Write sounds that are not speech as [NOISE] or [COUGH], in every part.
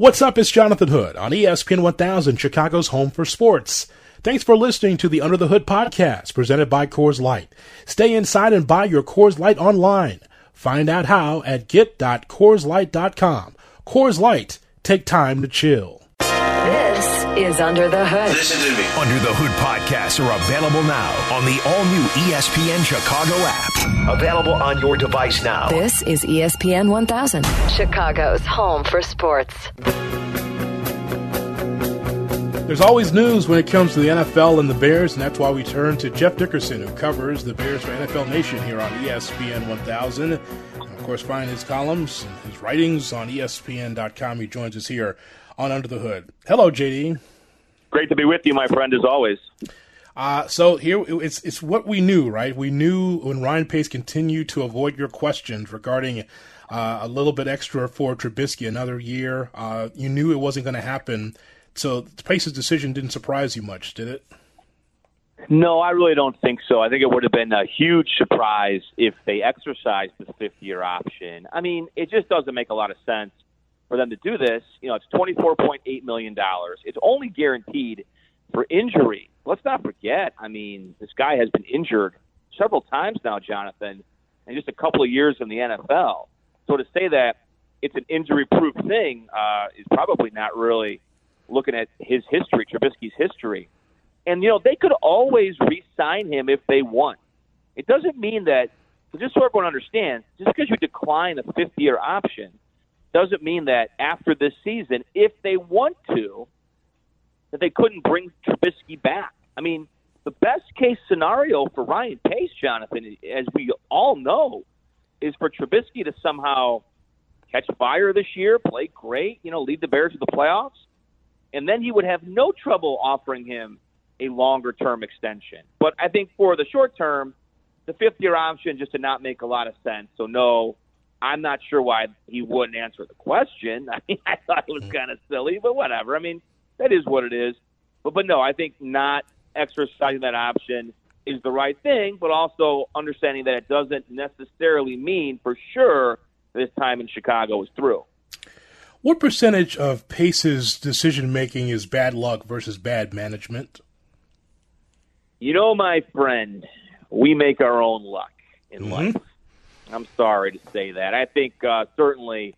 What's up? It's Jonathan Hood on ESPN 1000, Chicago's home for sports. Thanks for listening to the Under the Hood podcast presented by Coors Light. Stay inside and buy your Coors Light online. Find out how at get.coorslight.com. Coors Light, take time to chill. This is Under the Hood. Listen to me. Under the Hood podcasts are available now on the all new ESPN Chicago app. Available on your device now. This is ESPN 1000, Chicago's home for sports. There's always news when it comes to the NFL and the Bears, and that's why we turn to Jeff Dickerson, who covers the Bears for NFL Nation here on ESPN 1000. And of course, find his columns and his writings on ESPN.com. He joins us here on Under the Hood. Hello, JD. Great to be with you, my friend, as always. Uh, so here it's it's what we knew, right? We knew when Ryan Pace continued to avoid your questions regarding uh, a little bit extra for Trubisky another year. Uh, you knew it wasn't going to happen. So Pace's decision didn't surprise you much, did it? No, I really don't think so. I think it would have been a huge surprise if they exercised the fifth year option. I mean, it just doesn't make a lot of sense for them to do this. You know, it's $24.8 million. It's only guaranteed for injury. Let's not forget, I mean, this guy has been injured several times now, Jonathan, in just a couple of years in the NFL. So to say that it's an injury proof thing uh, is probably not really looking at his history, Trubisky's history. And, you know, they could always re sign him if they want. It doesn't mean that, so just so everyone understands, just because you decline a fifth year option doesn't mean that after this season, if they want to, that they couldn't bring Trubisky back. I mean, the best case scenario for Ryan Pace, Jonathan, as we all know, is for Trubisky to somehow catch fire this year, play great, you know, lead the Bears to the playoffs, and then he would have no trouble offering him a longer term extension. But I think for the short term, the fifth year option just did not make a lot of sense. So no, I'm not sure why he wouldn't answer the question. [LAUGHS] I mean, I thought it was kind of silly, but whatever. I mean, that is what it is. But but no, I think not exercising that option is the right thing, but also understanding that it doesn't necessarily mean for sure this time in Chicago is through. What percentage of Pace's decision making is bad luck versus bad management? You know, my friend, we make our own luck in Mhm. life. I'm sorry to say that. I think uh, certainly,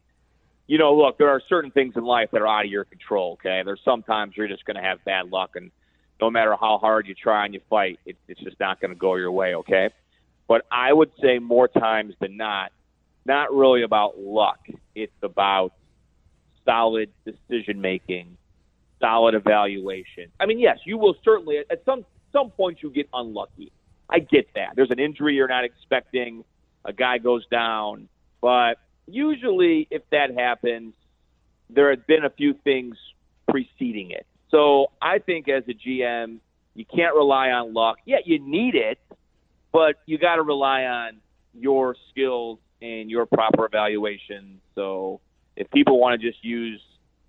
you know, look, there are certain things in life that are out of your control. Okay, there's sometimes you're just going to have bad luck, and no matter how hard you try and you fight, it, it's just not going to go your way. Okay, but I would say more times than not, not really about luck. It's about solid decision making, solid evaluation. I mean, yes, you will certainly at some some point you get unlucky. I get that. There's an injury you're not expecting, a guy goes down, but usually if that happens, there have been a few things preceding it. So I think as a GM, you can't rely on luck. Yeah, you need it, but you got to rely on your skills and your proper evaluation. So if people want to just use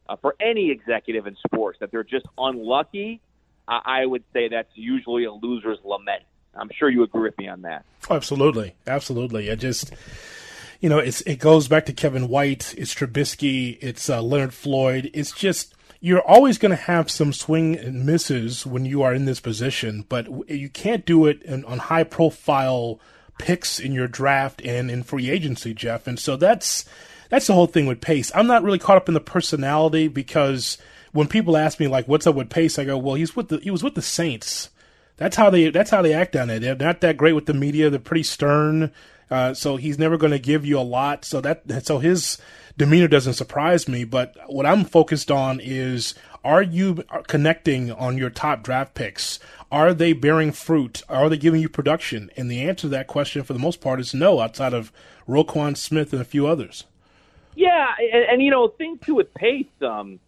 uh, for any executive in sports that they're just unlucky, I, I would say that's usually a loser's lament. I'm sure you agree with me on that. Absolutely, absolutely. I just, you know, it's it goes back to Kevin White, it's Trubisky, it's uh, Leonard Floyd. It's just you're always going to have some swing and misses when you are in this position, but you can't do it in, on high profile picks in your draft and in free agency, Jeff. And so that's that's the whole thing with Pace. I'm not really caught up in the personality because when people ask me like, "What's up with Pace?" I go, "Well, he's with the he was with the Saints." That's how they that's how they act on it. They're not that great with the media. They're pretty stern. Uh, so he's never going to give you a lot. So that so his demeanor doesn't surprise me. But what I'm focused on is: Are you connecting on your top draft picks? Are they bearing fruit? Are they giving you production? And the answer to that question, for the most part, is no. Outside of Roquan Smith and a few others. Yeah, and, and you know, thing too with Pace, um,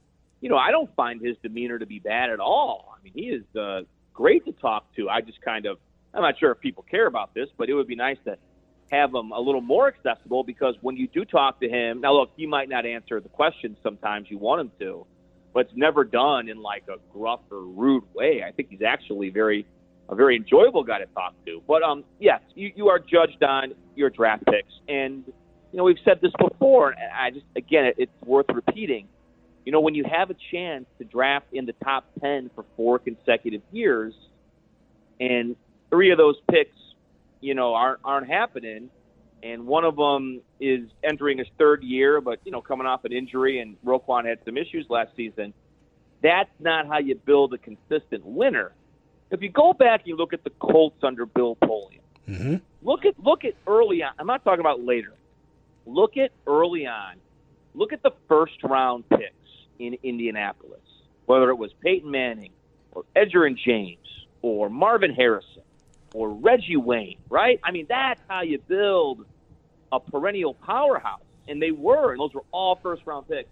you know, I don't find his demeanor to be bad at all. I mean, he is uh, great to talk to. I just kind of, I'm not sure if people care about this, but it would be nice to have him a little more accessible because when you do talk to him, now look, he might not answer the questions sometimes you want him to, but it's never done in like a gruff or rude way. I think he's actually very, a very enjoyable guy to talk to. But um, yes, you, you are judged on your draft picks, and you know we've said this before. And I just again, it, it's worth repeating. You know, when you have a chance to draft in the top 10 for four consecutive years, and three of those picks, you know, aren't, aren't happening, and one of them is entering his third year, but, you know, coming off an injury, and Roquan had some issues last season, that's not how you build a consistent winner. If you go back and you look at the Colts under Bill Polian, Mm-hmm. look at look at early on. I'm not talking about later. Look at early on. Look at the first round picks in Indianapolis, whether it was Peyton Manning or Edgerrin James or Marvin Harrison or Reggie Wayne, right? I mean, that's how you build a perennial powerhouse. And they were, and those were all first round picks.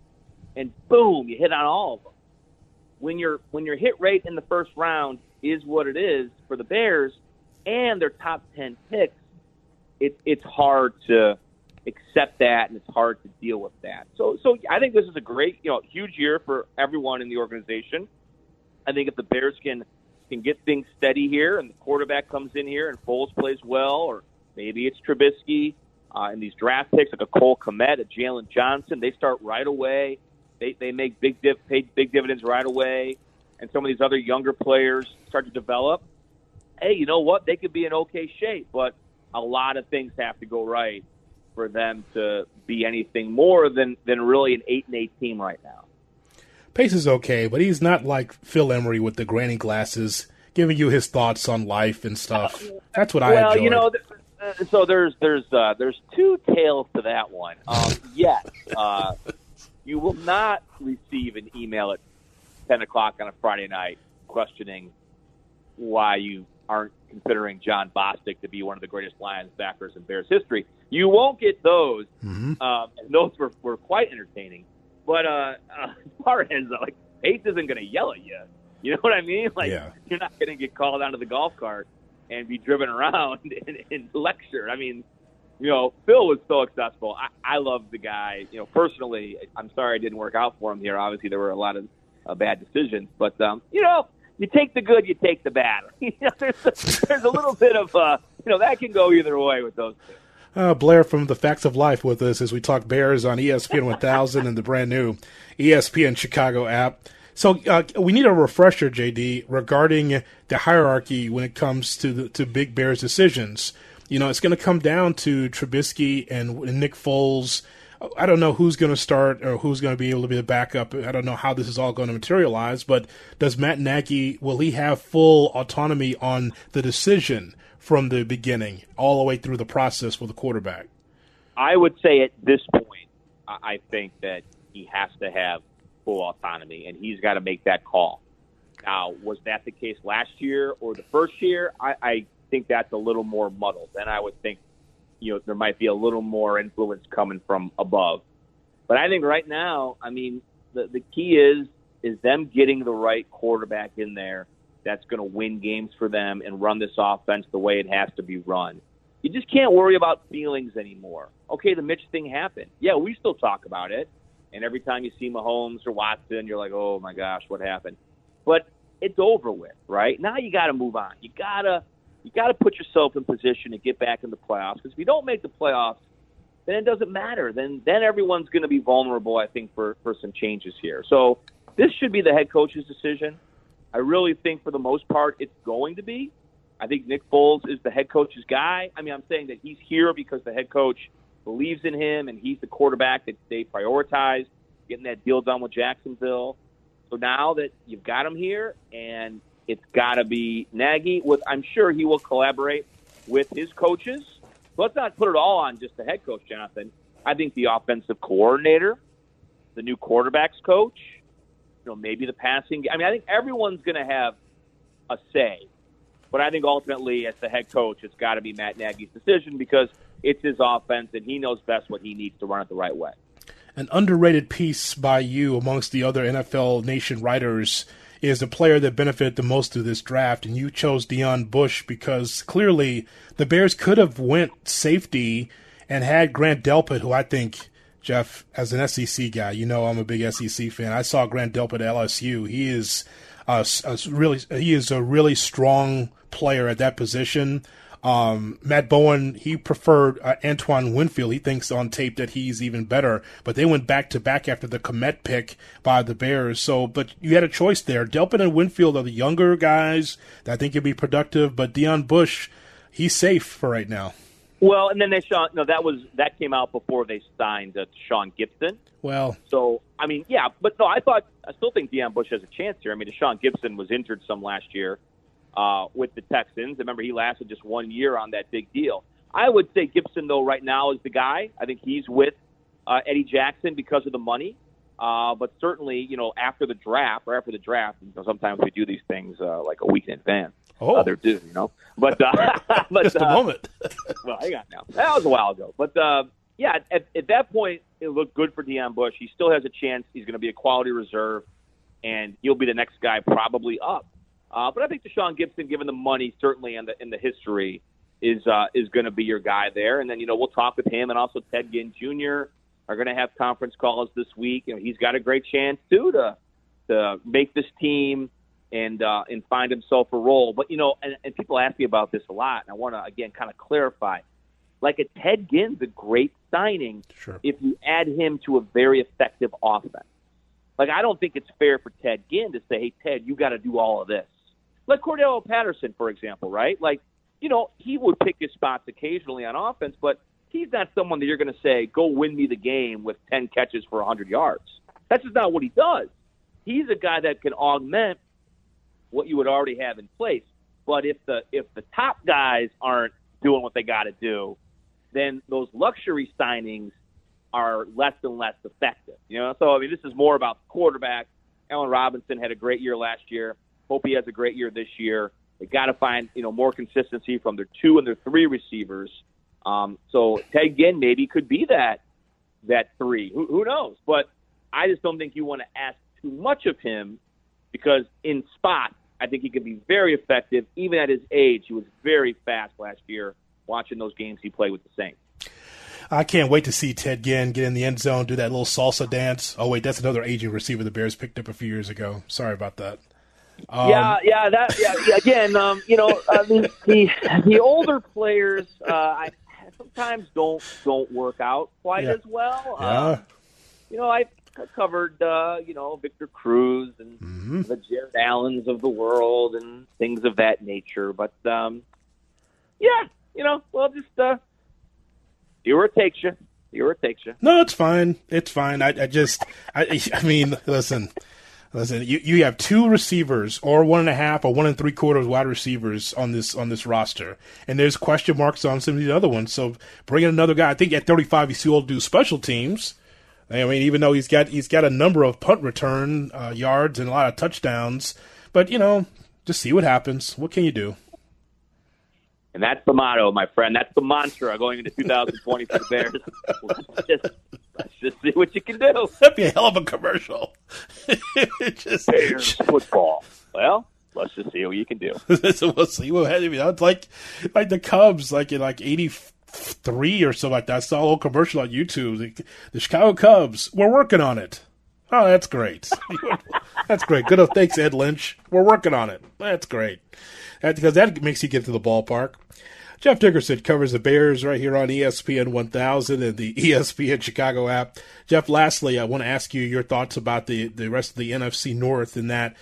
And boom, you hit on all of them. When your when your hit rate in the first round is what it is for the Bears and their top ten picks, it, it's hard to accept that and it's hard to deal with that. So so I think this is a great, you know, huge year for everyone in the organization. I think if the Bears can can get things steady here and the quarterback comes in here and Foles plays well, or maybe it's Trubisky uh, and these draft picks like a Cole Kmet, a Jaylon Johnson, they start right away. They they make big div, pay big dividends right away, and some of these other younger players start to develop. Hey, you know what? They could be in okay shape, but a lot of things have to go right for them to be anything more than than really an eight and eight team right now. Pace is okay, but he's not like Phil Emery with the granny glasses, giving you his thoughts on life and stuff. That's what I well, enjoy. you know, th- uh, so there's there's uh, there's two tales to that one. Um, yes, uh, you will not receive an email at ten o'clock on a Friday night questioning why you aren't considering Jon Bostic to be one of the greatest linebackers in Bears history. You won't get those. Mhm. Um, and those were, were quite entertaining. But uh, uh, [LAUGHS] as far as uh, like Pace isn't going to yell at you, you know what I mean? Like Yeah. you're not going to get called onto the golf cart and be driven around [LAUGHS] and, and lectured. I mean, you know, Phil was so accessible. I, I love the guy. You know, personally, I'm sorry I didn't work out for him here. Obviously, there were a lot of uh, bad decisions, but um, you know, you take the good, you take the bad. [LAUGHS] you know, there's a, there's a little bit of uh, you know that can go either way with those two. Uh, Blair from the Facts of Life with us as we talk Bears on ESPN 1000 and the brand new ESPN Chicago app. So uh, we need a refresher, JD, regarding the hierarchy when it comes to the, to Big Bears decisions. You know, it's going to come down to Trubisky and, and Nick Foles. I don't know who's going to start or who's going to be able to be the backup. I don't know how this is all going to materialize, but does Matt Nagy will he have full autonomy on the decision from the beginning all the way through the process for the quarterback? I would say at this point, I think that he has to have full autonomy, and he's got to make that call. Now, was that the case last year or the first year? I, I think that's a little more muddled. Then I would think, you know, there might be a little more influence coming from above. But I think right now, I mean, the the key is is them getting the right quarterback in there that's going to win games for them and run this offense the way it has to be run. You just can't worry about feelings anymore. Okay, the Mitch thing happened. Yeah, we still talk about it. And every time you see Mahomes or Watson, you're like, oh my gosh, what happened? But it's over with, right? Now you got to move on. You gotta you got to put yourself in position to get back in the playoffs. Because if you don't make the playoffs, then it doesn't matter. Then then everyone's going to be vulnerable, I think, for for some changes here. So this should be the head coach's decision. I really think for the most part it's going to be. I think Nick Foles is the head coach's guy. I mean, I'm saying that he's here because the head coach believes in him and he's the quarterback that they prioritize getting that deal done with Jacksonville. So now that you've got him here and it's got to be Nagy with I'm sure he will collaborate with his coaches. Let's not put it all on just the head coach, Jonathan. I think the offensive coordinator, the new quarterbacks coach, you know, maybe the passing. I mean, I think everyone's going to have a say, but I think ultimately, as the head coach, it's got to be Matt Nagy's decision because it's his offense and he knows best what he needs to run it the right way. An underrated piece by you amongst the other NFL Nation writers is the player that benefited the most through this draft, and you chose Deon Bush because clearly the Bears could have went safety and had Grant Delpit, who I think Jeff, as an SEC guy, you know I'm a big SEC fan. I saw Grant Delpit at LSU. He is a, a really he is a really strong player at that position. Um, Matt Bowen, he preferred uh, Antoine Winfield. He thinks on tape that he's even better, but they went back to back after the Kmet pick by the Bears. So, but you had a choice there. Delpit and Winfield are the younger guys that I think could be productive, but Deon Bush, he's safe for right now. Well, and then they Sean. No, that was that came out before they signed uh, Sean Gipson. Well, so I mean, yeah, but no, I thought I still think Deon Bush has a chance here. I mean, Sean Gipson was injured some last year uh, with the Texans. Remember, he lasted just one year on that big deal. I would say Gipson, though, right now is the guy. I think he's with uh, Eddie Jackson because of the money. Uh, but certainly, you know, after the draft or after the draft, you know, sometimes we do these things uh, like a week in advance. Oh, uh, they're due, you know. But uh, [LAUGHS] [LAUGHS] but just a uh, moment. [LAUGHS] well, hang on now. That was a while ago. But uh, yeah, at, at that point, it looked good for Deon Bush. He still has a chance. He's going to be a quality reserve, and he'll be the next guy probably up. Uh, but I think Tashaun Gipson, given the money, certainly in the in the history, is uh, is going to be your guy there. And then you know we'll talk with him and also Ted Ginn Jr. are going to have conference calls this week. You know he's got a great chance too to to make this team and uh, and find himself a role. But you know, and, and people ask me about this a lot, and I want to again kind of clarify. Like a Ted Ginn's a great signing Sure. if you add him to a very effective offense. Like I don't think it's fair for Ted Ginn to say, "Hey Ted, you got to do all of this." Like Cordarrelle Patterson, for example, right? Like you know he would pick his spots occasionally on offense, but he's not someone that you're going to say, "Go win me the game with ten catches for 100 yards." That's just not what he does. He's a guy that can augment what you would already have in place. But if the if the top guys aren't doing what they got to do, then those luxury signings are less and less effective. You know, so I mean, this is more about the quarterback. Allen Robinson had a great year last year. Hope he has a great year this year. They got to find you know more consistency from their two and their three receivers. Um, so Ted Ginn maybe could be that that three. Who, who knows? But I just don't think you want to ask too much of him because in spot, I think he could be very effective. Even at his age, he was very fast last year. Watching those games he played with the Saints. I can't wait to see Ted Ginn get in the end zone, do that little salsa dance. Oh wait, that's another aging receiver the Bears picked up a few years ago. Sorry about that. Um, yeah, yeah, that yeah, again, um, you know, I mean, the the older players, uh, I sometimes don't don't work out quite Yeah. as well. Yeah. Uh, you know, I covered, uh, you know, Victor Cruz and Mm-hmm. the Jared Allens of the world and things of that nature. But um, yeah, you know, well, just uh, see where it takes you. See where it takes you. No, it's fine. It's fine. I, I just, I, I mean, listen, listen. You you have two receivers, or one and a half, or one and three quarters wide receivers on this on this roster, and there's question marks on some of these other ones. So bring in another guy. I think at 35, he's to do special teams. I mean, even though he's got he's got a number of punt return uh, yards and a lot of touchdowns, but you know, just see what happens. What can you do? And that's the motto, my friend. That's the mantra going into 2020 for the Bears. let's, just, let's just see what you can do. That'd be a hell of a commercial. [LAUGHS] Just Bears football. Well, let's just see what you can do. [LAUGHS] so we'll see what happens. You know, it's like like the Cubs, like in like eighty three or something like that. I saw a little commercial on YouTube. Like, the Chicago Cubs, we're working on it. Oh, that's great. [LAUGHS] that's great. Good. Thanks, Ed Lynch. We're working on it. That's great. That, because that makes you get to the ballpark. Jeff Dickerson covers the Bears right here on ESPN 1000 and the [LAUGHS] ESPN Chicago app. Jeff, lastly, I want to ask you your thoughts about the, the rest of the NFC North and that.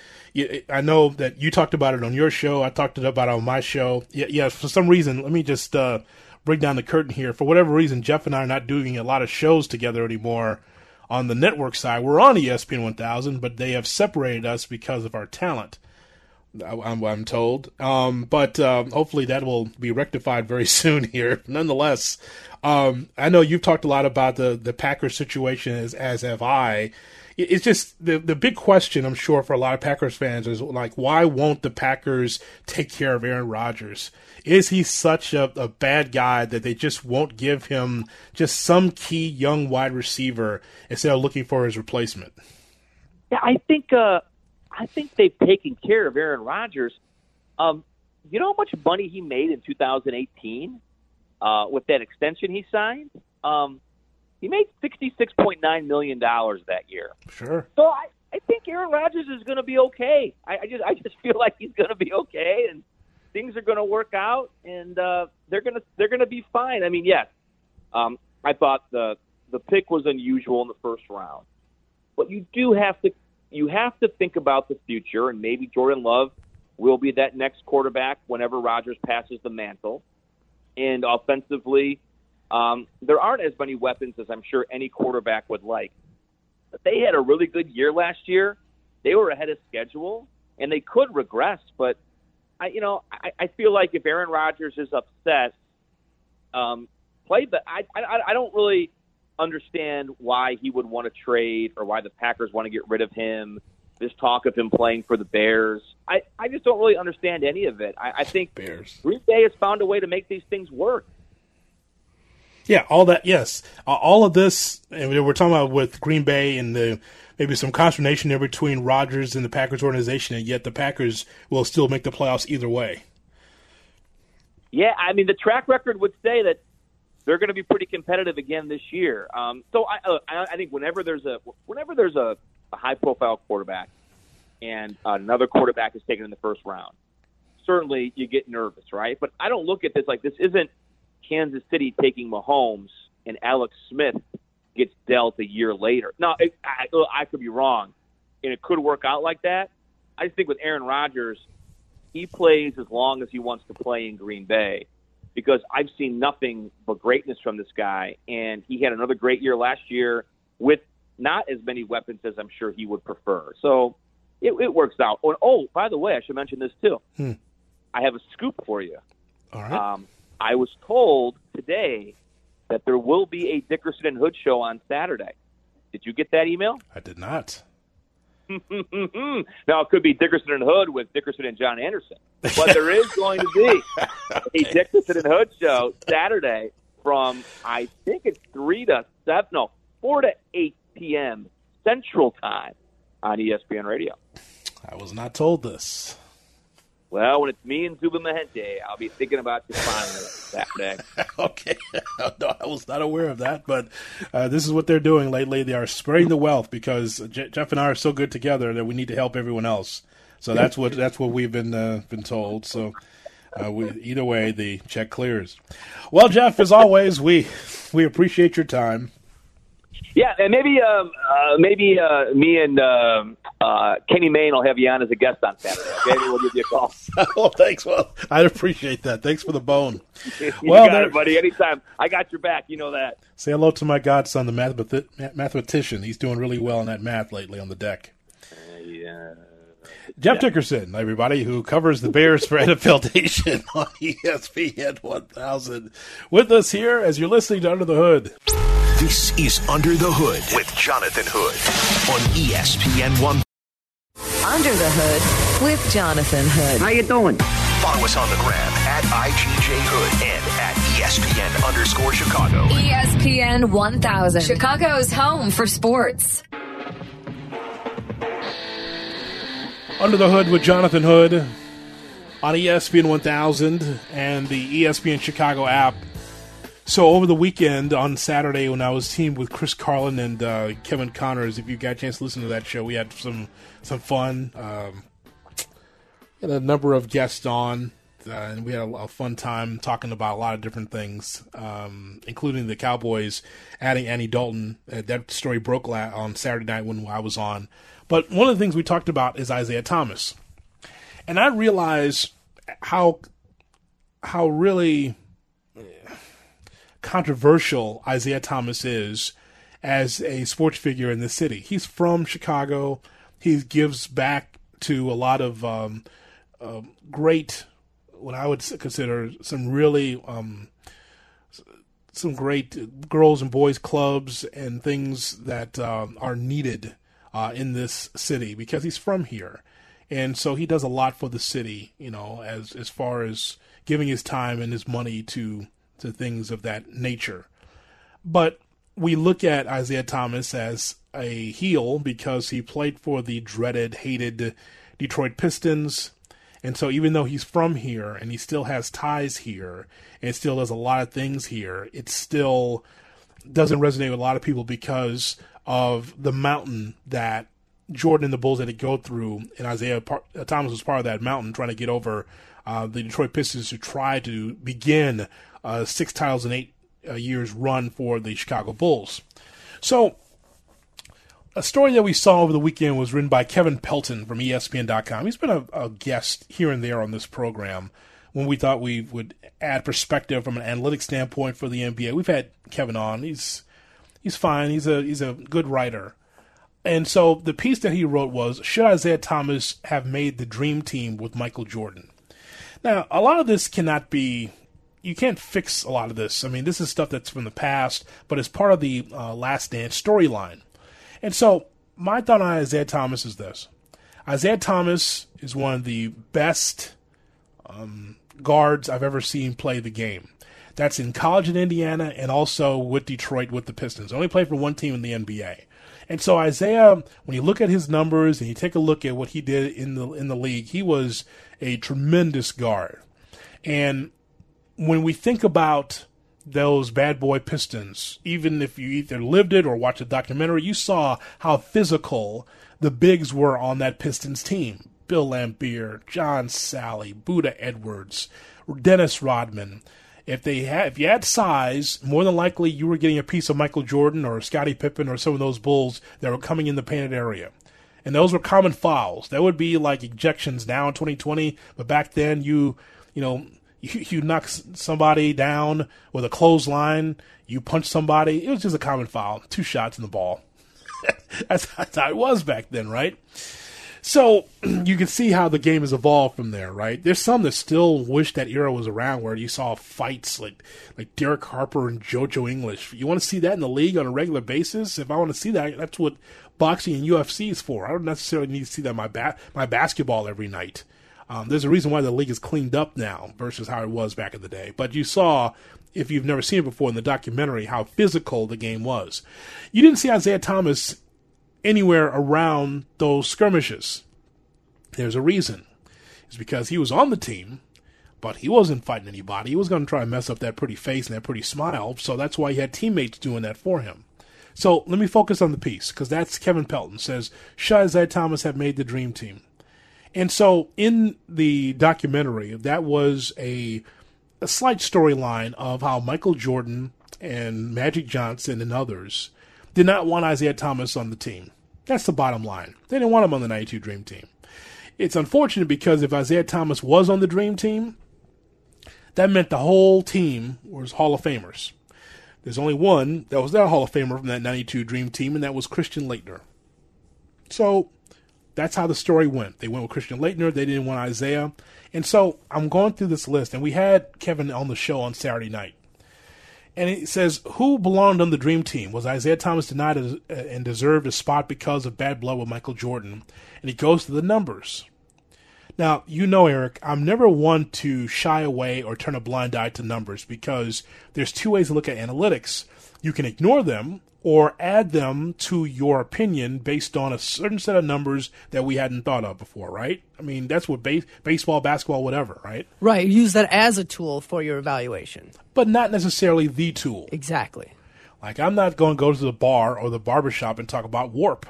I know that you talked about it on your show. I talked about it on my show. Yeah, yeah for some reason, let me just uh, break down the curtain here. For whatever reason, Jeff and I are not doing a lot of shows together anymore on the network side. We're on ESPN 1000, but they have separated us because of our talent. I'm, I'm told. Um, but um, hopefully that will be rectified very [LAUGHS] soon here. Nonetheless, um, I know you've talked a lot about the, the Packers situation, as, as have I. It- It's just the the big question, I'm sure, for a lot of Packers fans is like, why won't the Packers take care of Aaron Rodgers? Is he such a, a bad guy that they just won't give him just some key young wide receiver instead of looking for his replacement? Yeah, I think uh, I think they've taken care of Aaron Rodgers. Um, you know how much money he made in 2018 uh, with that extension he signed? Um, he made 66.9 million dollars that year. Sure. So I, I think Aaron Rodgers is going to be okay. I, I just I just [LAUGHS] feel like he's going to be okay, and things are going to work out, and uh, they're going to they're going to be fine. I mean, yes, um, I thought the the pick was unusual in the first round, but you do have to you have to think about the future, and maybe Jordan Love will be that next quarterback whenever Rodgers passes the mantle. And offensively, um, there aren't as many weapons as I'm sure any quarterback would like. But they had a really good year last year. They were ahead of schedule, and they could regress. But I, you know, I, I feel like if Aaron Rodgers is upset, um, play. But I, I, I don't really understand why he would want to trade or why the Packers want to get rid of him. This talk of him playing for the Bears, I, I just don't really understand any of it. I, I think Bears. Green Bay has found a way to make these things work. Yeah, all that. Yes, all of this, and we're talking about with Green Bay and the maybe some consternation there between Rodgers and the Packers organization, and yet the Packers will still make the playoffs either way. Yeah, I mean the track record would say that they're going to be pretty competitive again this year. Um, so I, uh, I think whenever there's a whenever there's a, a high profile quarterback and another quarterback is taken in the first round, certainly you get nervous, right? But I don't look at this like this isn't Kansas City taking Mahomes and Alex Smith gets dealt a year later. Now it, I, I could be wrong, and it could work out like that. I just think with Aaron Rodgers, he plays as long as he wants to play in Green Bay because I've seen nothing but greatness from this guy, and he had another great year last year with not as many weapons as I'm sure he would prefer. So it, it works out. Oh, oh, by the way, I should mention this too. Hmm. I have a scoop for you. All right. Um, I was told today that there will be a Dickerson and Hood show on Saturday. Did you get that email? I did not. [LAUGHS] now it could be Dickerson and Hood with Dickerson and John Anderson, but there is going to be [LAUGHS] a Dickerson and Hood show Saturday from I think it's three to seven, no, four to eight p.m. Central Time on ESPN Radio. I was not told this. Well, when it's me and Zuba Mahente, I'll be thinking about you finally Saturday. [LAUGHS] okay. no, I was not aware of that, but uh, this is what they're doing lately. They are spreading the wealth because J- Jeff and I are so good together that we need to help everyone else. So that's what that's what we've been uh, been told. So uh, we, either way, the check clears. Well, Jeff, as always, we we appreciate your time. Yeah, and maybe um, uh, maybe uh, me and uh, uh, Kenny Mayne will have you on as a guest on Saturday. Okay, we'll give you a call. [LAUGHS] oh, thanks. Well, I'd appreciate that. Thanks for the bone. [LAUGHS] you well, got there- it, buddy. Anytime. I got your back. You know that. Say hello to my godson, the mathemathi- ma- mathematician. He's doing really well in that math lately on the deck. Yeah. Jeff Dickerson, everybody, who covers the Bears for [LAUGHS] NFL Nation on ESPN 1000, with us here as you're listening to Under the Hood. This is Under the Hood with Jonathan Hood on ESPN 1. Under the Hood with Jonathan Hood. How you doing? Follow us on the gram at IGJ Hood and at ESPN underscore Chicago. ESPN 1000, Chicago's home for sports. Under the Hood with Jonathan Hood on ESPN 1000 and the ESPN Chicago app. So over the weekend on Saturday when I was teamed with Chris Carlin and uh, Kevin Connors, if you got a chance to listen to that show, we had some some fun. Um, had a number of guests on, uh, and we had a, a fun time talking about a lot of different things, um, including the Cowboys adding Andy Dalton. Uh, that story broke la- on Saturday night when I was on. But one of the things we talked about is Isiah Thomas, and I realize how how really controversial Isiah Thomas is as a sports figure in the city. He's from Chicago. He gives back to a lot of um, uh, great, what I would consider some really um, some great girls and boys clubs and things that um, are needed uh, in this city because he's from here, and so he does a lot for the city. You know, as as far as giving his time and his money to to things of that nature. But we look at Isiah Thomas as a heel because he played for the dreaded, hated Detroit Pistons. And so, even though he's from here and he still has ties here and still does a lot of things here, it still doesn't resonate with a lot of people because of the mountain that Jordan and the Bulls had to go through, and Isiah Thomas was part of that mountain trying to get over uh, the Detroit Pistons to try to begin uh, six titles in eight uh, years run for the Chicago Bulls. So, a story that we saw over the weekend was written by Kevin Pelton from ESPN.com. He's been a, a guest here and there on this program when we thought we would add perspective from an analytic standpoint for the NBA. We've had Kevin on. He's he's fine. He's a he's a good writer. And so the piece that he wrote was Should Isiah Thomas have made the dream team with Michael Jordan? Now, a lot of this cannot be, you can't fix a lot of this. I mean, this is stuff that's from the past, but it's part of the uh, Last Dance storyline. And so my thought on Isiah Thomas is this Isiah Thomas is one of the best um, guards I've ever seen play the game. That's in college in Indiana and also with Detroit with the Pistons. Only played for one team in the NBA. And so Isiah, when you look at his numbers and you take a look at what he did in the in the league, he was a tremendous guard. And when we think about those bad boy Pistons, even if you either lived it or watched a documentary, you saw how physical the bigs were on that Pistons team. Bill Laimbeer, John Salley, Buddha Edwards, Dennis Rodman, if they had, if you had size, more than likely you were getting a piece of Michael Jordan or Scottie Pippen or some of those Bulls that were coming in the painted area. And those were common fouls. That would be like ejections now in 2020, but back then you, you know, [LAUGHS] you, you knock somebody down with a clothesline, you punch somebody. It was just a common foul, two shots in the ball. [LAUGHS] that's, that's how it was back then, right? So [CLEARS THROAT] you can see how the game has evolved from there, right? There's some that still wish that era was around where you saw fights like like Derek Harper and JoJo English. You want to see that in the league on a regular basis? If I want to see that, that's what boxing and UFC is for. I don't necessarily need to see that my ba- my basketball every night. Um, there's a reason why the league is cleaned up now versus how it was back in the day. But you saw, if you've never seen it before in the documentary, how physical the game was. You didn't see Isiah Thomas anywhere around those skirmishes. There's a reason. It's because he was on the team, but he wasn't fighting anybody. He was going to try and mess up that pretty face and that pretty smile, so that's why he had teammates doing that for him. So let me focus on the piece, because that's Kevin Pelton says, Isiah Thomas have made the dream team? And so in the documentary, that was a, a slight storyline of how Michael Jordan and Magic Johnson and others did not want Isiah Thomas on the team. That's the bottom line. They didn't want him on the 92 Dream Team. It's unfortunate because if Isiah Thomas was on the Dream Team, that meant the whole team was Hall of Famers. There's only one that was not Hall of Famer from that 92 Dream Team, and that was Christian Laettner. So that's how the story went. They went with Christian Laettner. They didn't want Isiah. And so I'm going through this list, and we had Kevin on the show on Saturday night and it says who belonged on the dream team? Was isiah thomas denied a, uh, and deserved a spot because of bad blood with michael jordan? And he goes to the numbers. Now you know eric i'm never one to shy away or turn a blind eye to numbers because there's two ways to look at analytics you can ignore them or add them to your opinion based on a certain set of numbers that we hadn't thought of before, right? I mean, that's what base, baseball, basketball, whatever, right? Right. Use that as a tool for your evaluation. But not necessarily the tool. Exactly. Like, I'm not going to go to the bar or the barbershop and talk about WARP.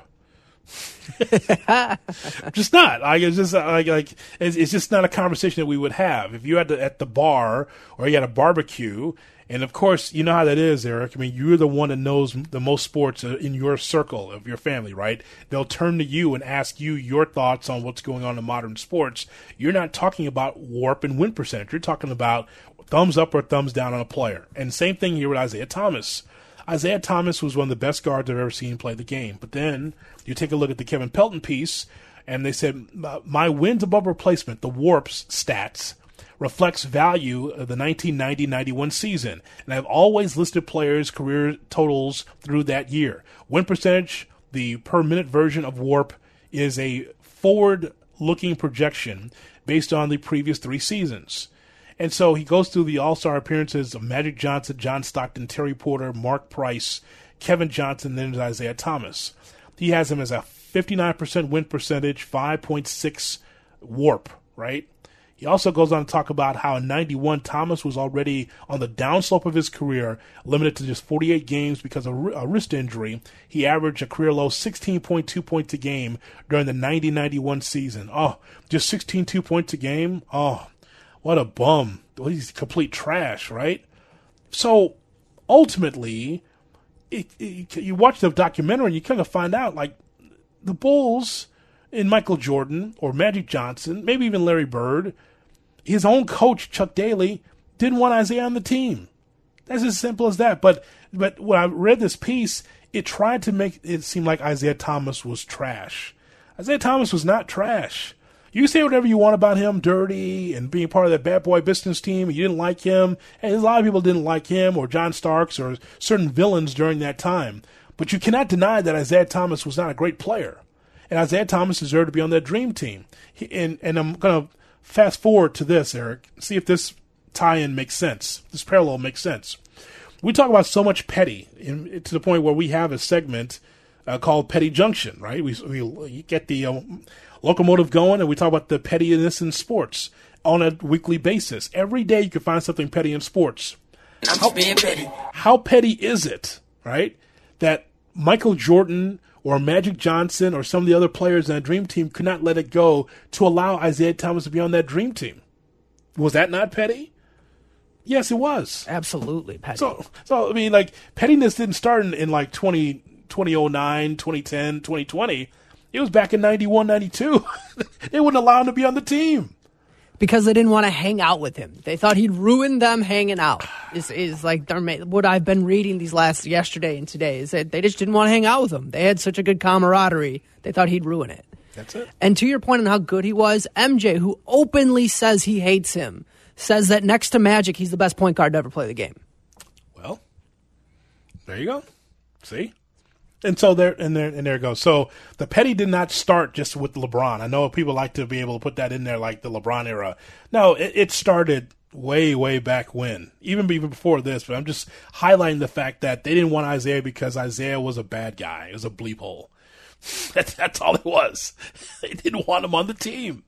[LAUGHS] just not like it's just like like it's, it's, just not a conversation that we would have if you had to, at the bar or you had a barbecue and of course, you know how that is, Eric. I mean, you're the one that knows the most sports uh, in your circle of your family, right? They'll turn to you and ask you your thoughts on what's going on in modern sports. You're not talking about WARP and win percentage. You're talking about thumbs up or thumbs down on a player. And same thing here with Isiah Thomas. Isiah Thomas was one of the best guards I've ever seen play the game. But then you take a look at the Kevin Pelton piece, and they said, My wins above replacement, the WARPs stats, reflects value of the 1990-91 season, and I've always listed players' career totals through that year. Win percentage, the per minute version of WARP, is a forward-looking projection based on the previous three seasons. And so he goes through the All Star appearances of Magic Johnson, John Stockton, Terry Porter, Mark Price, Kevin Johnson, then Isiah Thomas. He has him as a 59% win percentage, 5.6 WARP, right? He also goes on to talk about how in 91, Thomas was already on the downslope of his career, limited to just 48 games because of a wrist injury. He averaged a career low 16.2 points a game during the 90 91 season. Oh, just 16.2 points a game? Oh, what a bum. He's complete trash, right? So ultimately, it, it, you watch the documentary and you kind of find out like the Bulls in Michael Jordan or Magic Johnson, maybe even Larry Bird, his own coach Chuck Daly didn't want Isiah on the team. That's as simple as that. But but when I read this piece, it tried to make it seem like Isiah Thomas was trash. Isiah Thomas was not trash. You say whatever you want about him, dirty, and being part of that bad boy business team, you didn't like him, and a lot of people didn't like him, or John Starks, or certain villains during that time. But you cannot deny that Isiah Thomas was not a great player. And Isiah Thomas deserved to be on that dream team. He, and, and I'm to fast forward to this, Eric, see if this tie in makes sense. This parallel makes sense. We talk about so much petty in, to the point where we have a segment uh, called Petty Junction, right? We, we get the uh, locomotive going and we talk about the pettiness in sports on a weekly basis. Every day you can find something petty in sports. I'm how, being petty. How petty is it, right? That Michael Jordan or Magic Johnson or some of the other players in that dream team could not let it go to allow Isiah Thomas to be on that dream team. Was that not petty? Yes, it was. Absolutely petty. So, so I mean, like, pettiness didn't start in, in like 20, 2009, 2010, 2020. It was back in 91, 92. [LAUGHS] they wouldn't allow him to be on the team because they didn't want to hang out with him. They thought he'd ruin them hanging out. Is is like what I've been reading these last yesterday and today is that they just didn't want to hang out with him. They had such a good camaraderie. They thought he'd ruin it. That's it. And to your point on how good he was, MJ, who openly says he hates him, says that next to Magic, he's the best point guard to ever play the game. Well, there you go. See, and so there and there and there it goes. So the petty did not start just with LeBron. I know people like to be able to put that in there like the LeBron era. No, it, it started way way back when, even even before this. But I'm just highlighting the fact that they didn't want Isiah because Isiah was a bad guy. It was a bleep hole. [LAUGHS] That's that's all it was. [LAUGHS] They didn't want him on the team.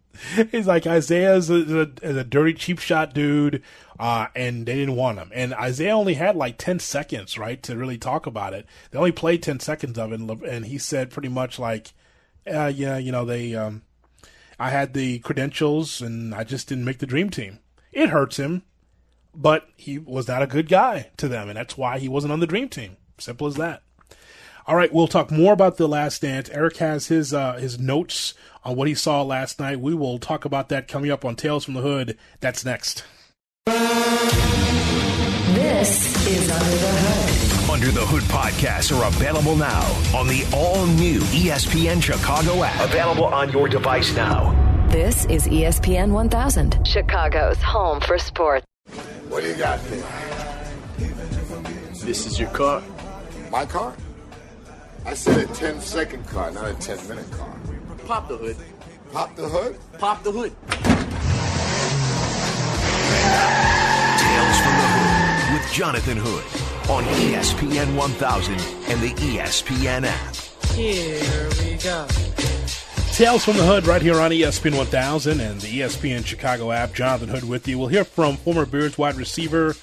He's like Isiah is a, a, a dirty cheap shot dude uh, and they didn't want him. And Isiah only had like 10 seconds, right, to really talk about it. They only played 10 seconds of it, and he said pretty much like, uh, yeah, you know, they, um, I had the credentials and I just didn't make the dream team. It hurts him, but he was not a good guy to them, and that's why he wasn't on the dream team. Simple as that. All right, we'll talk more about the Last Dance. Eric has his uh, his notes on what he saw last night. We will talk about that coming up on Tales from the Hood. That's next. This is Under the Hood. Under the Hood podcasts are available now on the all new ESPN Chicago app. Available on your device now. This is ESPN 1000, Chicago's home for sports. What do you got there? This is your car. My car? I said a 10 second car, not a 10 minute car. Pop the hood. Pop the hood? Pop the hood. Tales from the Hood with Jonathan Hood on ESPN 1000 and the ESPN app. Here we go. Tales from the Hood right here on ESPN 1000 and the ESPN Chicago app. Jonathan Hood with you. We'll hear from former Bears wide receiver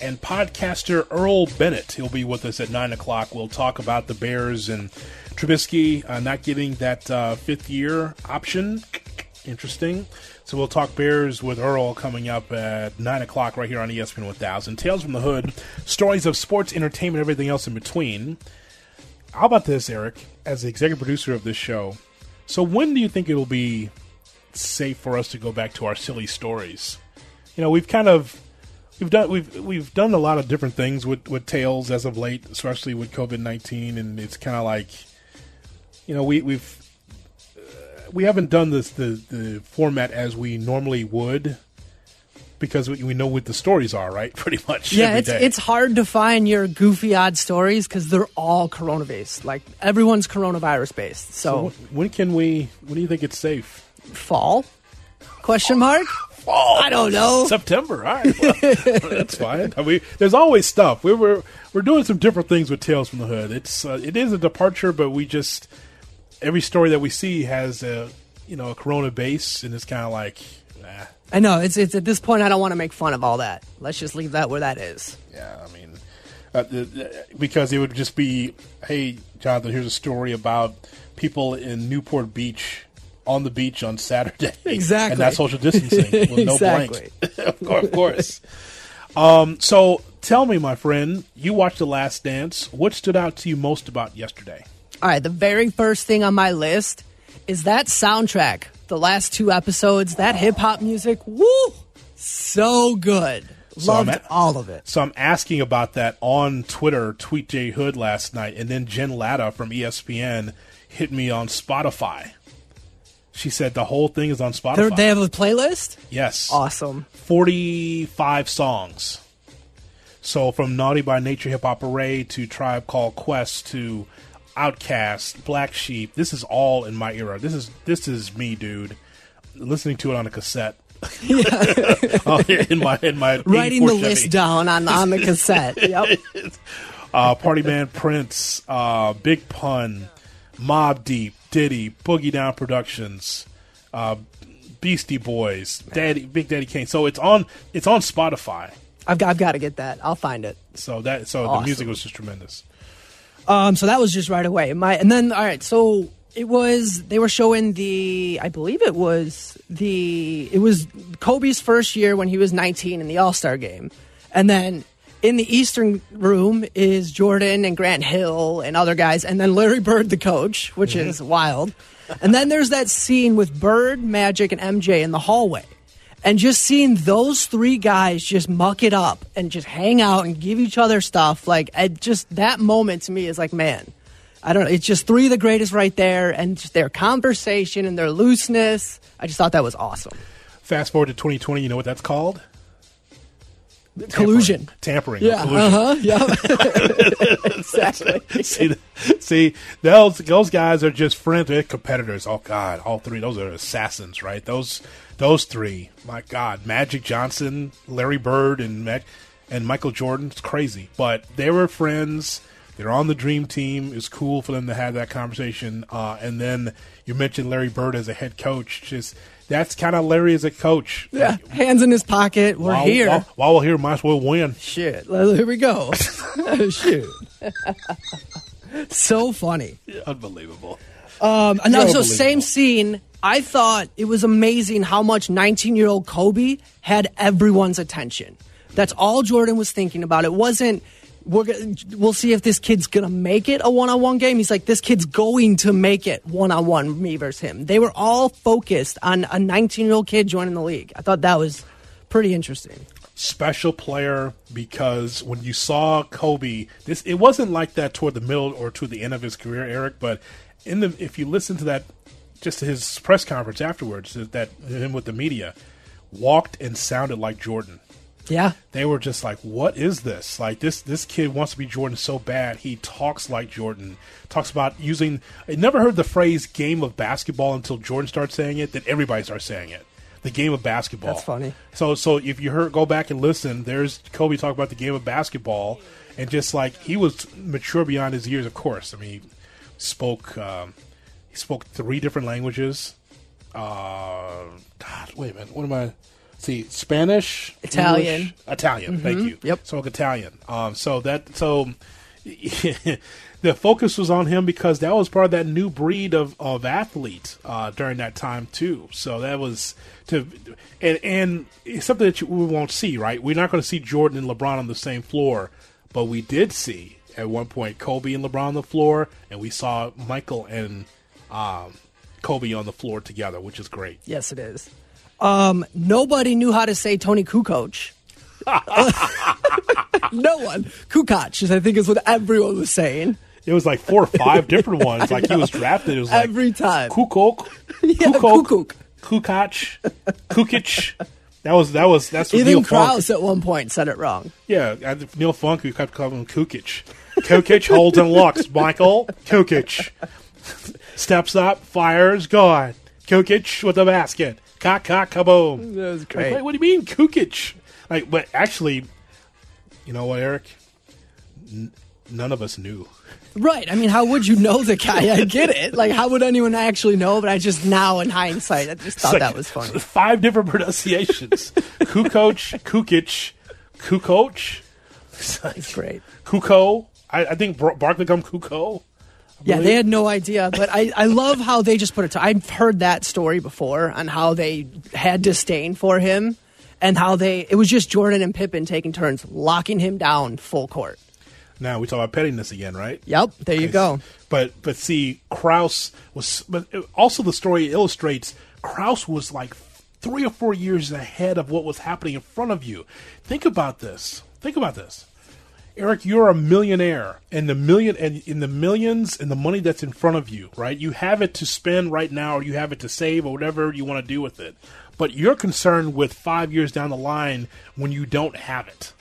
and podcaster Earl Bennett. He'll be with us at 9 o'clock. We'll talk about the Bears and Trubisky uh, not getting that uh, fifth year option. Interesting. So we'll talk Bears with Earl coming up at 9 o'clock right here on ESPN 1000. Tales from the Hood, stories of sports, entertainment, everything else in between. How about this, Eric, as the executive producer of this show? So when do you think it'll be safe for us to go back to our silly stories? You know, we've kind of we've done we've we've done a lot of different things with with tales as of late, especially with COVID nineteen, and it's kind of like, you know, we we've we haven't done this the the format as we normally would because we, we know what the stories are, right? [LAUGHS] Pretty much. Yeah, it's day. it's hard to find your goofy odd stories because they're all corona based. Like everyone's coronavirus based. So, so when can we? When do you think it's safe? Fall? Question mark. Fall. I don't know. September. All right, well, [LAUGHS] that's fine. I mean, there's always stuff. We were we're doing some different things with Tales from the Hood. It's uh, it is a departure, but we just every story that we see has a you know a Corona base, and it's kind of like I know it's it's at this point I don't want to make fun of all that. Let's just leave that where that is. Yeah, I mean, uh, because it would just be, hey, Jonathan, here's a story about people in Newport Beach on the beach on Saturday. [LAUGHS] Exactly. And that's social distancing with no Exactly. blank. [LAUGHS] of course. Of course. um, so tell me, my friend, you watched The Last Dance. What stood out to you most about yesterday? All right, the very first thing on my list is that soundtrack. The last two episodes, that hip hop music, woo, so good. So Loved at- all of it. So I'm asking about that on Twitter, Tweet J Hood last night, and then Jen Lada from ESPN hit me on Spotify. She said the whole thing is on Spotify. They're, they have a playlist. yes, Awesome. 45 songs. So from Naughty by Nature Hip Hop Hooray to Tribe Called Quest to Outkast, Black Sheep. This is all in my era. This is this is me, dude. Listening to it on a cassette. [LAUGHS] Oh, in my in my [LAUGHS] Writing the list down on on the cassette. [LAUGHS] Yep. uh, Party Man Prince, uh, Big Pun, Mobb Deep, Diddy, Boogie Down Productions, uh, Beastie Boys, Daddy, Big Daddy Kane. So it's on it's on Spotify. I've got, I've got to get that. I'll find it. So that so the music was just tremendous. Um, so that was just right away. My and then all right, so it was they were showing the I believe it was the it was Kobe's first year when he was 19 in the All Star game, and then in the Eastern room is Jordan and Grant Hill and other guys, and then Larry Bird, the coach, which is [LAUGHS] wild, and then there's that scene with Bird, Magic, and MJ in the hallway. And just seeing those three guys just muck it up and just hang out and give each other stuff, like I just that moment to me is like, man, I don't know. It's just three of the greatest right there, and just their conversation and their looseness. I just thought that was awesome. Fast forward to 2020, you know what that's called? Collusion. Tampering. Yeah. Collusion. Uh huh. Yeah. [LAUGHS] exactly. see, see, those those guys are just friends. They're competitors. Oh God, all three. Those are assassins, right? Those those three. My God, Magic Johnson, Larry Bird, and Mag- and Michael Jordan. It's crazy, but they were friends. They're on the dream team. It's cool for them to have that conversation. Uh, and then you mentioned Larry Bird as a head coach. Just that's kind of Larry as a coach. Yeah. Hands in his pocket. We're while, here. While, while we're here, might as well win. Shit. Well, Here we go. [LAUGHS] Shoot. so funny. Unbelievable. Um, and now, so Unbelievable. same scene. I thought it was amazing how much 19 year old Kobe had everyone's attention. That's all Jordan was thinking about. It wasn't. We're gonna, we'll see if this kid's gonna make it a one on one game. He's like, this kid's going to make it one on one, me versus him. They were all focused on a 19 year old kid joining the league. I thought that was pretty interesting. special player because when you saw Kobe, this it wasn't like that toward the middle or to the end of his career, Eric. But in the if you listen to that, just his press conference afterwards, that him with the media walked and sounded like Jordan. Yeah. They were just like, "What is this? Like this? This kid wants to be Jordan so bad. He talks like Jordan. Talks about using. I never heard the phrase "game of basketball" until Jordan starts saying it. Then everybody starts saying it. The game of basketball. That's funny. So, so if you heard, go back and listen. There's Kobe talk about the game of basketball, and just like he was mature beyond his years. Of course, I mean, he spoke. Um, he spoke three different languages. Uh, God, wait a minute. What am I? See, Spanish, Italian. English, Italian. Thank you. Yep. Spoke Italian. Um, so that so [LAUGHS] the focus was on him because that was part of that new breed of of athlete uh, during that time too. So that was to and and it's something that you, we won't see. Right, we're not going to see Jordan and LeBron on the same floor, but we did see at one point Kobe and LeBron on the floor, and we saw Michael and um, Kobe on the floor together, which is great. Yes, it is. Um, nobody knew how to say Tony Kukoc. [LAUGHS] no one. Kukoc, is I think is what everyone was saying. It was like four or five different ones. [LAUGHS] Like he was drafted. It was like Every time. Kukok, [LAUGHS] Yeah, Kukok. Kukoc, Kukic. That was that was that's what Even Neil Funk. Krause at one point said it wrong. Yeah, Neil Funk who kept calling him Kukic. Kukic holds and locks. Michael Kukic steps up, fires, gone. Kukic with the basket. Cock, cock, kaboom. That was Like, great. wait, what do you mean, Kukic? Like, but actually, you know what, Eric? N- none of us knew. Right. I mean, how would you know the guy? I get it. Like, how would anyone actually know? But I just now, in hindsight, I just thought like that was funny. [LAUGHS] Five different pronunciations: Kukoc, Kukic, Kukoc, [LAUGHS] It's great. Kuko. I, I think Bar- Barkley come Kuko. Yeah, they had no idea, but I, I love how they just put it. To, I've heard that story before on how they had disdain for him, and how they it was just Jordan and Pippen taking turns locking him down full court. Now we talk about pettiness again, right? Yep, there you go. But but see, Krause was. But also the story illustrates Krause was like three or four years ahead of what was happening in front of you. Think about this. Think about this. Eric, you're a millionaire, and the million and in the millions and the money that's in front of you, right? You have it to spend right now, or you have it to save, or whatever you want to do with it. But you're concerned with five years down the line when you don't have it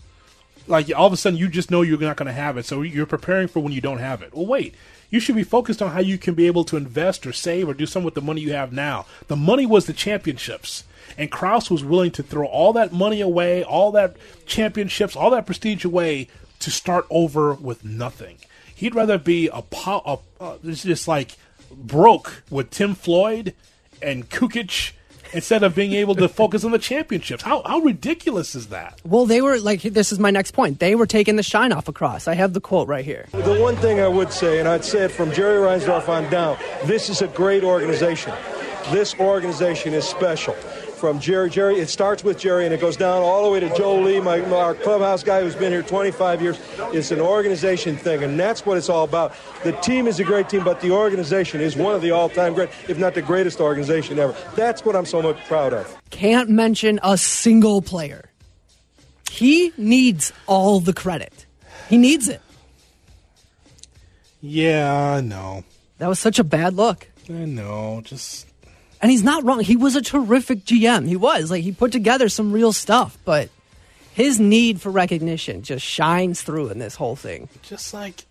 like all of a sudden you just know you're not going to have it so you're preparing for when you don't have it well wait you should be focused on how you can be able to invest or save or do something with the money you have now the money was the championships and Krause was willing to throw all that money away all that championships all that prestige away to start over with nothing he'd rather be a, po- a uh, just like broke with Tim Floyd and Kukic instead of being able to focus on the championships how, how ridiculous is that Well, they were like this is my next point. They were taking the shine off across. I have the quote right here. The one thing I would say, and I'd say it from Jerry Reinsdorf on down, this is a great organization. This organization is special. From Jerry, Jerry, it starts with Jerry and it goes down all the way to Joe Lee, my, our clubhouse guy who's been here 25 years. It's an organization thing, and that's what it's all about. The team is a great team, but the organization is one of the all-time great, if not the greatest organization ever. That's what I'm so much proud of. Can't mention a single player. He needs all the credit. He needs it. yeah i know That was such a bad look. I know, just And he's not wrong. He was a terrific GM. He was. Like he put together some real stuff, but his need for recognition just shines through in this whole thing. just like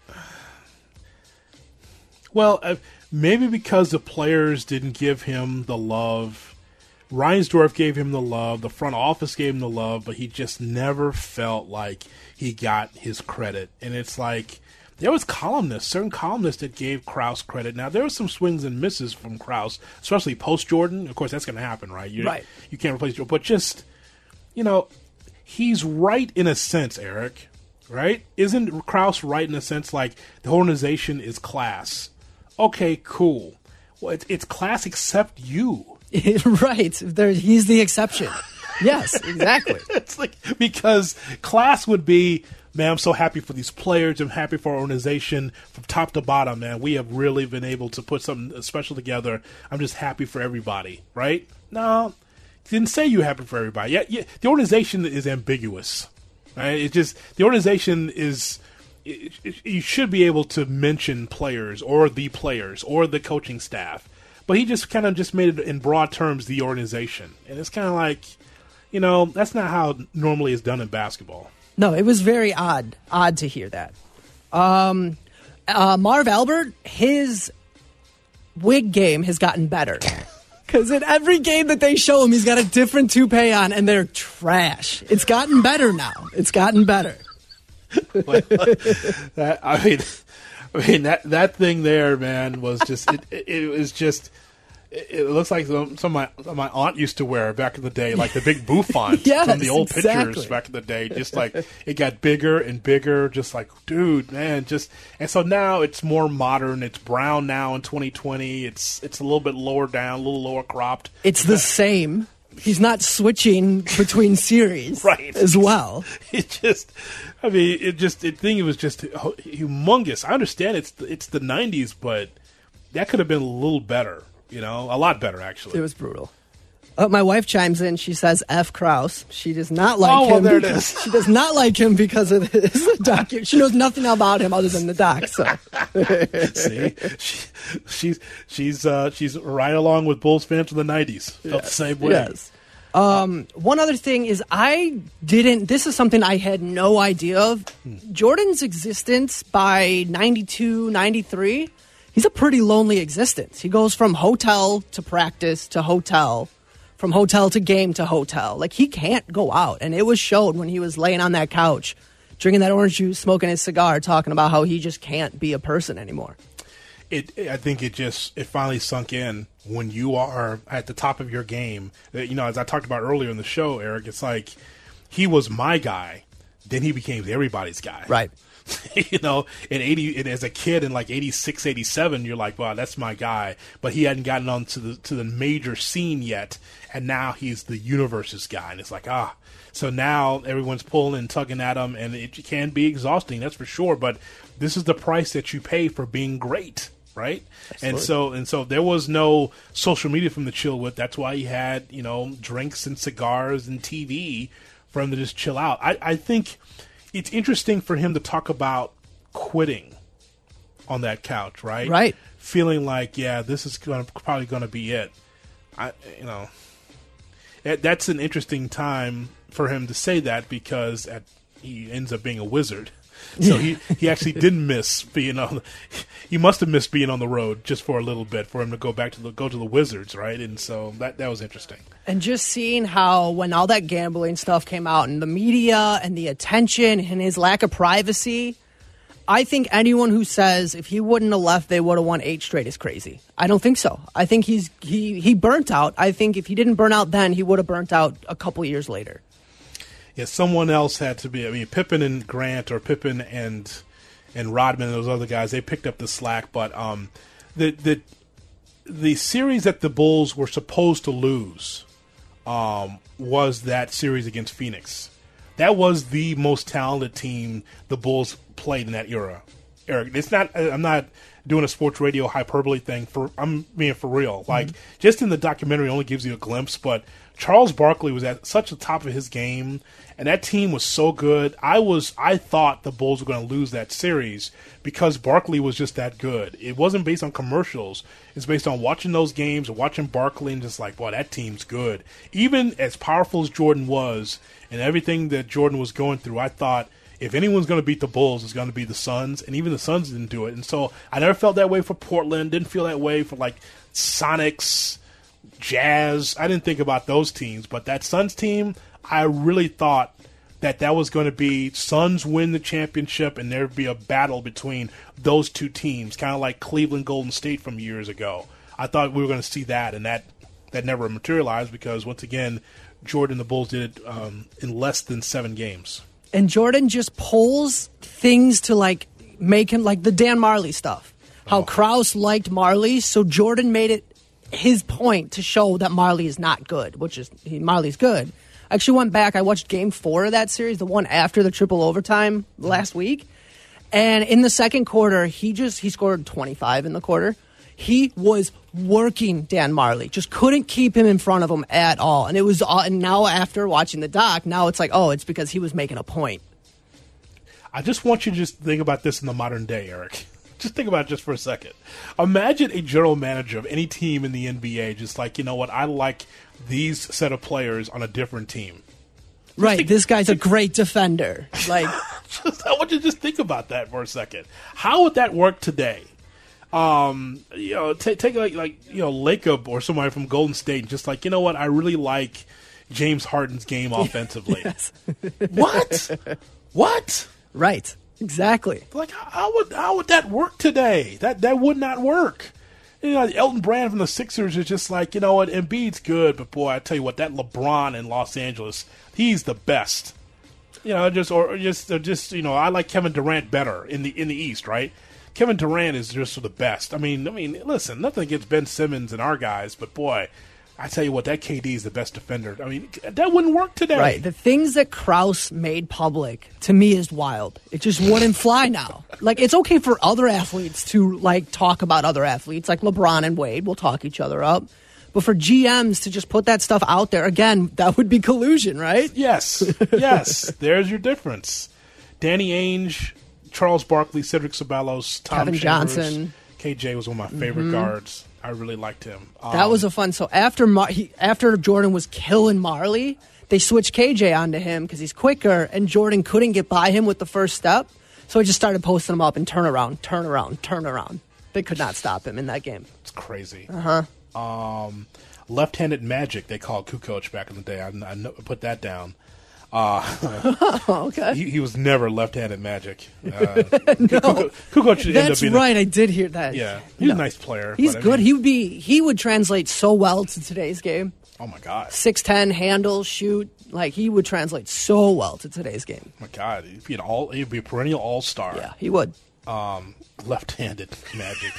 well, uh, maybe because the players didn't give him the love. Reinsdorf gave him the love, the front office gave him the love, but he just never felt like he got his credit. And it's like there was columnists, certain columnists that gave Krause credit. Now there were some swings and misses from Krause, especially post Jordan. Of course, that's going to happen, right? You, Right. You can't replace Jordan, but just you know, he's right in a sense, Eric. Right? Isn't Krause right in a sense like the organization is class? Okay, cool. Well, it's, it's class except you. [LAUGHS] right. There, he's the exception. Yes, exactly. [LAUGHS] It's like because class would be, man, I'm so happy for these players. I'm happy for our organization from top to bottom, man. We have really been able to put something special together. I'm just happy for everybody, right? No, didn't say you happy for everybody. Yeah, yeah. The organization is ambiguous, right? It just the organization is. You should be able to mention players or the players or the coaching staff, but he just kind of just made it in broad terms the organization, and it's kind of like, you know, that's not how normally is done in basketball. No, it was very odd. Odd to hear that. Um, uh, Marv Albert, his wig game has gotten better. [LAUGHS] Because in every game that they show him, he's got a different toupee on, and they're trash. It's gotten better now. It's gotten better. [LAUGHS] That I mean, I mean that that thing there, man, was just it. It, it was just. It, it looks like some, some of my my aunt used to wear back in the day, like the big [LAUGHS] bouffant Yes, from the old exactly. pictures back in the day. Just like it got bigger and bigger, just like dude, man, just and so now it's more modern. It's brown now in 2020. It's it's a little bit lower down, a little lower cropped. It's the same. He's not switching between [LAUGHS] series Right. as well. [LAUGHS] it just i mean it just the thing it was just humongous i understand it's it's the 90s but that could have been a little better you know a lot better actually It was brutal. Uh, my wife chimes in. She says F. Krause. She does not like Oh, well, him. there it is. [LAUGHS] She does not like him because of this [LAUGHS] docu. She knows nothing about him other than the doc. So [LAUGHS] see she, she's she's uh she's right along with bulls fans from the 90s felt the same way yes. Um, one other thing is I didn't. This is something I had no idea of. Jordan's existence by 92, 93, He's a pretty lonely existence. He goes from hotel to practice to hotel, from hotel to game to hotel. Like he can't go out, and it was showed when he was laying on that couch drinking that orange juice, smoking his cigar, talking about how he just can't be a person anymore. it I think it just it finally sunk in when you are at the top of your game. Uh, You know, as I talked about earlier in the show, Eric, it's like he was my guy, then he became everybody's guy. Right. [LAUGHS] you know, in 80 and as a kid in like 86, 87, you're like, "Wow, that's my guy." But he hadn't gotten onto the to the major scene yet, and now he's the universe's guy and it's like, "Ah, so now everyone's pulling and tugging at him, and it can be exhausting, that's for sure. But this is the price that you pay for being great, right? And so and so there was no social media from the chill with. That's why he had you know drinks and cigars and TV for him to just chill out. I, I think it's interesting for him to talk about quitting on that couch, right? Right. Feeling like, yeah, this is gonna, probably going to be it. I, you know, that, that's an interesting time for him to say that because at, he ends up being a wizard. So he, he actually didn't miss being on. He must have missed being on the road just for a little bit for him to go back to the go to the Wizards, right? And so that that was interesting. And just seeing how when all that gambling stuff came out and the media and the attention and his lack of privacy, I think anyone who says if he wouldn't have left they would have won eight straight is crazy. I don't think so. I think he's he he burnt out. I think if he didn't burn out then, he would have burnt out a couple years later. Yeah, someone else had to be. I mean, Pippen and Grant, or Pippen and and Rodman, and those other guys, they picked up the slack. But um, the the the series that the Bulls were supposed to lose um, was that series against Phoenix. That was the most talented team the Bulls played in that era. Eric, it's not. I'm not doing a sports radio hyperbole thing. For I'm being for real. Mm-hmm. Like just in the documentary, only gives you a glimpse, but Charles Barkley was at such the top of his game, and that team was so good. I was. I thought the Bulls were going to lose that series because Barkley was just that good. It wasn't based on commercials. It's based on watching those games and watching Barkley and just like, boy, that team's good. Even as powerful as Jordan was and everything that Jordan was going through, I thought if anyone's going to beat the Bulls, it's going to be the Suns, and even the Suns didn't do it. And so I never felt that way for Portland. Didn't feel that way for like Sonics, Jazz. I didn't think about those teams, but that Suns team, I really thought that that was going to be Suns win the championship, and there'd be a battle between those two teams, kind of like Cleveland Golden State from years ago. I thought we were going to see that, and that that never materialized because once again, Jordan the Bulls did it um, in less than seven games. And Jordan just pulls things to like make him like the Dan Majerle stuff. How oh. Krause liked Majerle, so Jordan made it his point to show that Majerle is not good, which is he, Majerle's good. I actually went back. I watched Game Four of that series, the one after the triple overtime last week, and in the second quarter, he just he scored twenty five in the quarter. He was working Dan Majerle, just couldn't keep him in front of him at all. And it was, uh, and now after watching the doc, now it's like, oh, it's because he was making a point. I just want you to just think about this in the modern day, Eric. [LAUGHS] Just think about it just for a second. Imagine a general manager of any team in the NBA just like, you know what, I like these set of players on a different team. Right, think- this guy's a great defender. [LAUGHS] Like, Just, I want you to just think about that for a second. How would that work today? Um, you know, take take like like you know Lacob or somebody from Golden State, and just like you know what, I really like James Harden's game [LAUGHS] offensively. what? What? right, exactly. Like how- how would how would that work today? That that would not work. You know, Elton Brand from the Sixers is just like you know what, Embiid's good, but boy, I tell you what, that LeBron in Los Angeles, he's the best. You know, just or just or just you know, I like Kevin Durant better in the in the East, right? Kevin Durant is just the best. I mean, I mean, listen, nothing against Ben Simmons and our guys, but boy, I tell you what, that KD is the best defender. I mean, that wouldn't work today. Right. The things that Krause made public to me is wild. It just wouldn't fly now. Like it's okay for other athletes to like talk about other athletes, like LeBron and Wade will talk each other up. But for GMs to just put that stuff out there again, that would be collusion, right? Yes, yes. There's your difference. Danny Ainge, Charles Barkley, Cedric Ceballos, Tom Kevin Chambers. Johnson. KJ was one of my favorite guards. I really liked him. That Um, was a fun. So after Mar- he, after Jordan was killing Majerle, they switched KJ onto him because he's quicker, and Jordan couldn't get by him with the first step. So he just started posting him up and turn around, turn around, turn around. They could not stop him in that game. It's crazy. Uh huh. Um, left-handed magic they called Kukoc back in the day. I, I put that down. Uh, [LAUGHS] okay. he, he was never left-handed magic. Uh, Kukoc, Kukoc should That's right. I did hear that. Yeah, he's No. a nice player. He's but I good. mean- he would be. He would translate so well to today's game. oh my god, Six ten, handle, shoot. Like he would translate so well to today's game. oh my god, he'd be an all. He'd be a perennial all-star. Yeah, he would. Um, left-handed magic.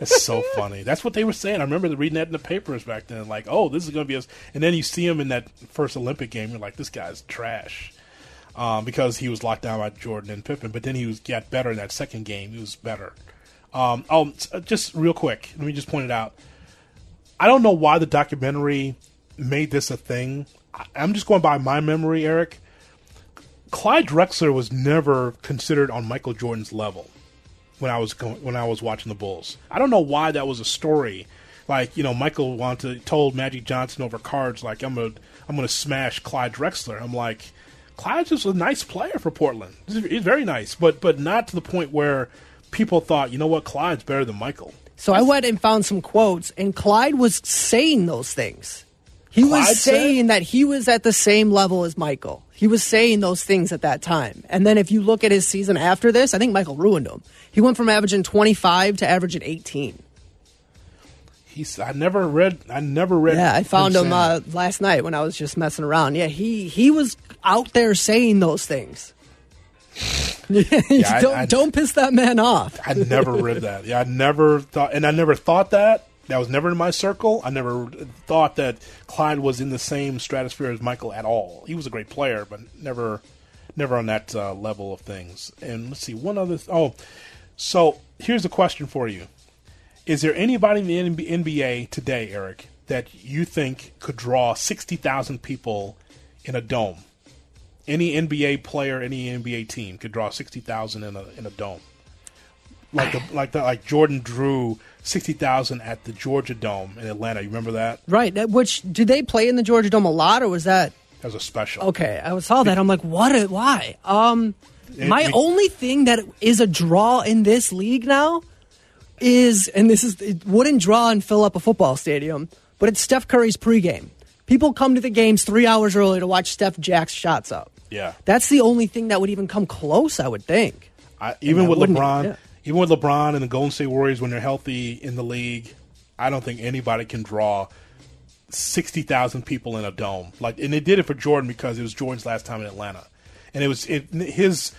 It's so [LAUGHS] funny. That's what they were saying. I remember reading that in the papers back then. Like, oh, this is going to be us. And then you see him in that first Olympic game. You're like, this guy's trash. Um, because he was locked down by Jordan and Pippen. But then he was got better in that second game. He was better. Um, oh, uh, just real quick. Let me just point it out. I don't know why the documentary made this a thing. I- I'm just going by my memory, Eric. Clyde Drexler was never considered on Michael Jordan's level when I was going, when I was watching the Bulls. I don't know why that was a story. Like you know, Michael wanted told Magic Johnson over cards like I'm gonna I'm gonna smash Clyde Drexler. I'm like, Clyde's just a nice player for Portland. He's, very nice, but but not to the point where people thought you know what Clyde's better than Michael. So I went and found some quotes, and Clyde was saying those things. He Clyde was said? saying that he was at the same level as Michael. He was saying those things at that time. And then if you look at his season after this, I think Michael ruined him. He went from averaging 25 to averaging 18. He's I never read I never read. Yeah, I found him saying uh, last night when I was just messing around. Yeah, he he was out there saying those things. [LAUGHS] I- don't I- don't piss that man off. I never read that. Yeah, I never thought, and I never thought that. That was never in my circle. I never thought that Clyde was in the same stratosphere as Michael at all. He was a great player, but never, never on that uh, level of things. And let's see, one other. Th- oh, so here's a question for you: Is there anybody in the NB- NBA today, Eric, that you think could draw sixty thousand people in a dome? Any NBA player, any NBA team could draw sixty thousand in a in a dome like the like the like Jordan drew sixty thousand at the Georgia Dome in Atlanta. You remember that? Right. Which did they play in the Georgia Dome a lot, or was that That was a special. okay? I saw that. I'm like, what? a- Why? Um, my it- only thing that is a draw in this league now is, and this is it wouldn't draw and fill up a football stadium, but it's Steph Curry's pregame. People come to the games three hours early to watch Steph Jack's shots up. Yeah. That's the only thing that would even come close, I would think. I, even with LeBron, yeah. Even with LeBron and the Golden State Warriors when they're healthy in the league, I don't think anybody can draw sixty thousand people in a dome. Like, and they did it for Jordan because it was Jordan's last time in Atlanta, and it was it, his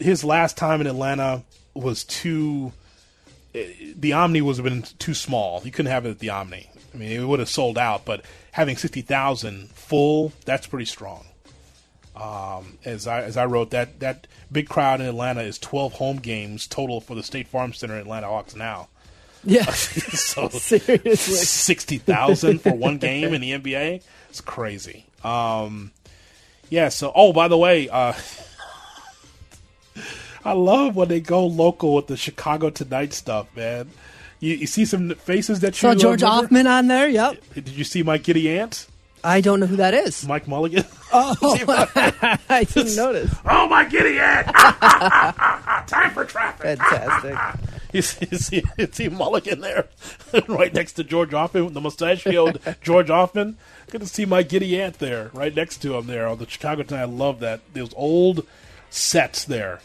his last time in Atlanta was too. The Omni was been too small. You couldn't have it at the Omni. I mean, it would have sold out, but having sixty thousand full, that's pretty strong. Um, as I as I wrote that that big crowd in Atlanta is twelve home games total for the State Farm Center in Atlanta Hawks now. Yeah. [LAUGHS] so [LAUGHS] Seriously. sixty thousand for one game in the NBA. It's crazy. Um, yeah. So, oh, by the way, uh, [LAUGHS] I love when they go local with the Chicago Tonight stuff, man. You, you see some faces that you Saw George uh, remember? Hoffman on there. Yep. Did you see my Giddy Ant? I don't know who that is. Mike Mulligan? [LAUGHS] Oh, [LAUGHS] I didn't notice. oh, my Giddy Ant! [LAUGHS] Time for traffic. Fantastic. You see, you see, you see Mulligan there, right next to George Hoffman, the mustachioed George Hoffman. Good to see my giddy aunt there, right next to him there on the Chicago Tonight. I love that those old sets there.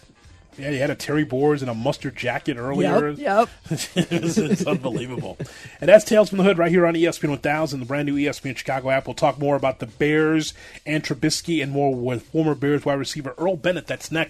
Yeah, he had a Terry Boers and a mustard jacket earlier. Yep. Yep. it's, [LAUGHS] it's unbelievable. And that's Tales from the Hood right here on ESPN 1000, the brand new ESPN Chicago app. We'll talk more about the Bears and Trubisky and more with former Bears wide receiver Earl Bennett. That's next.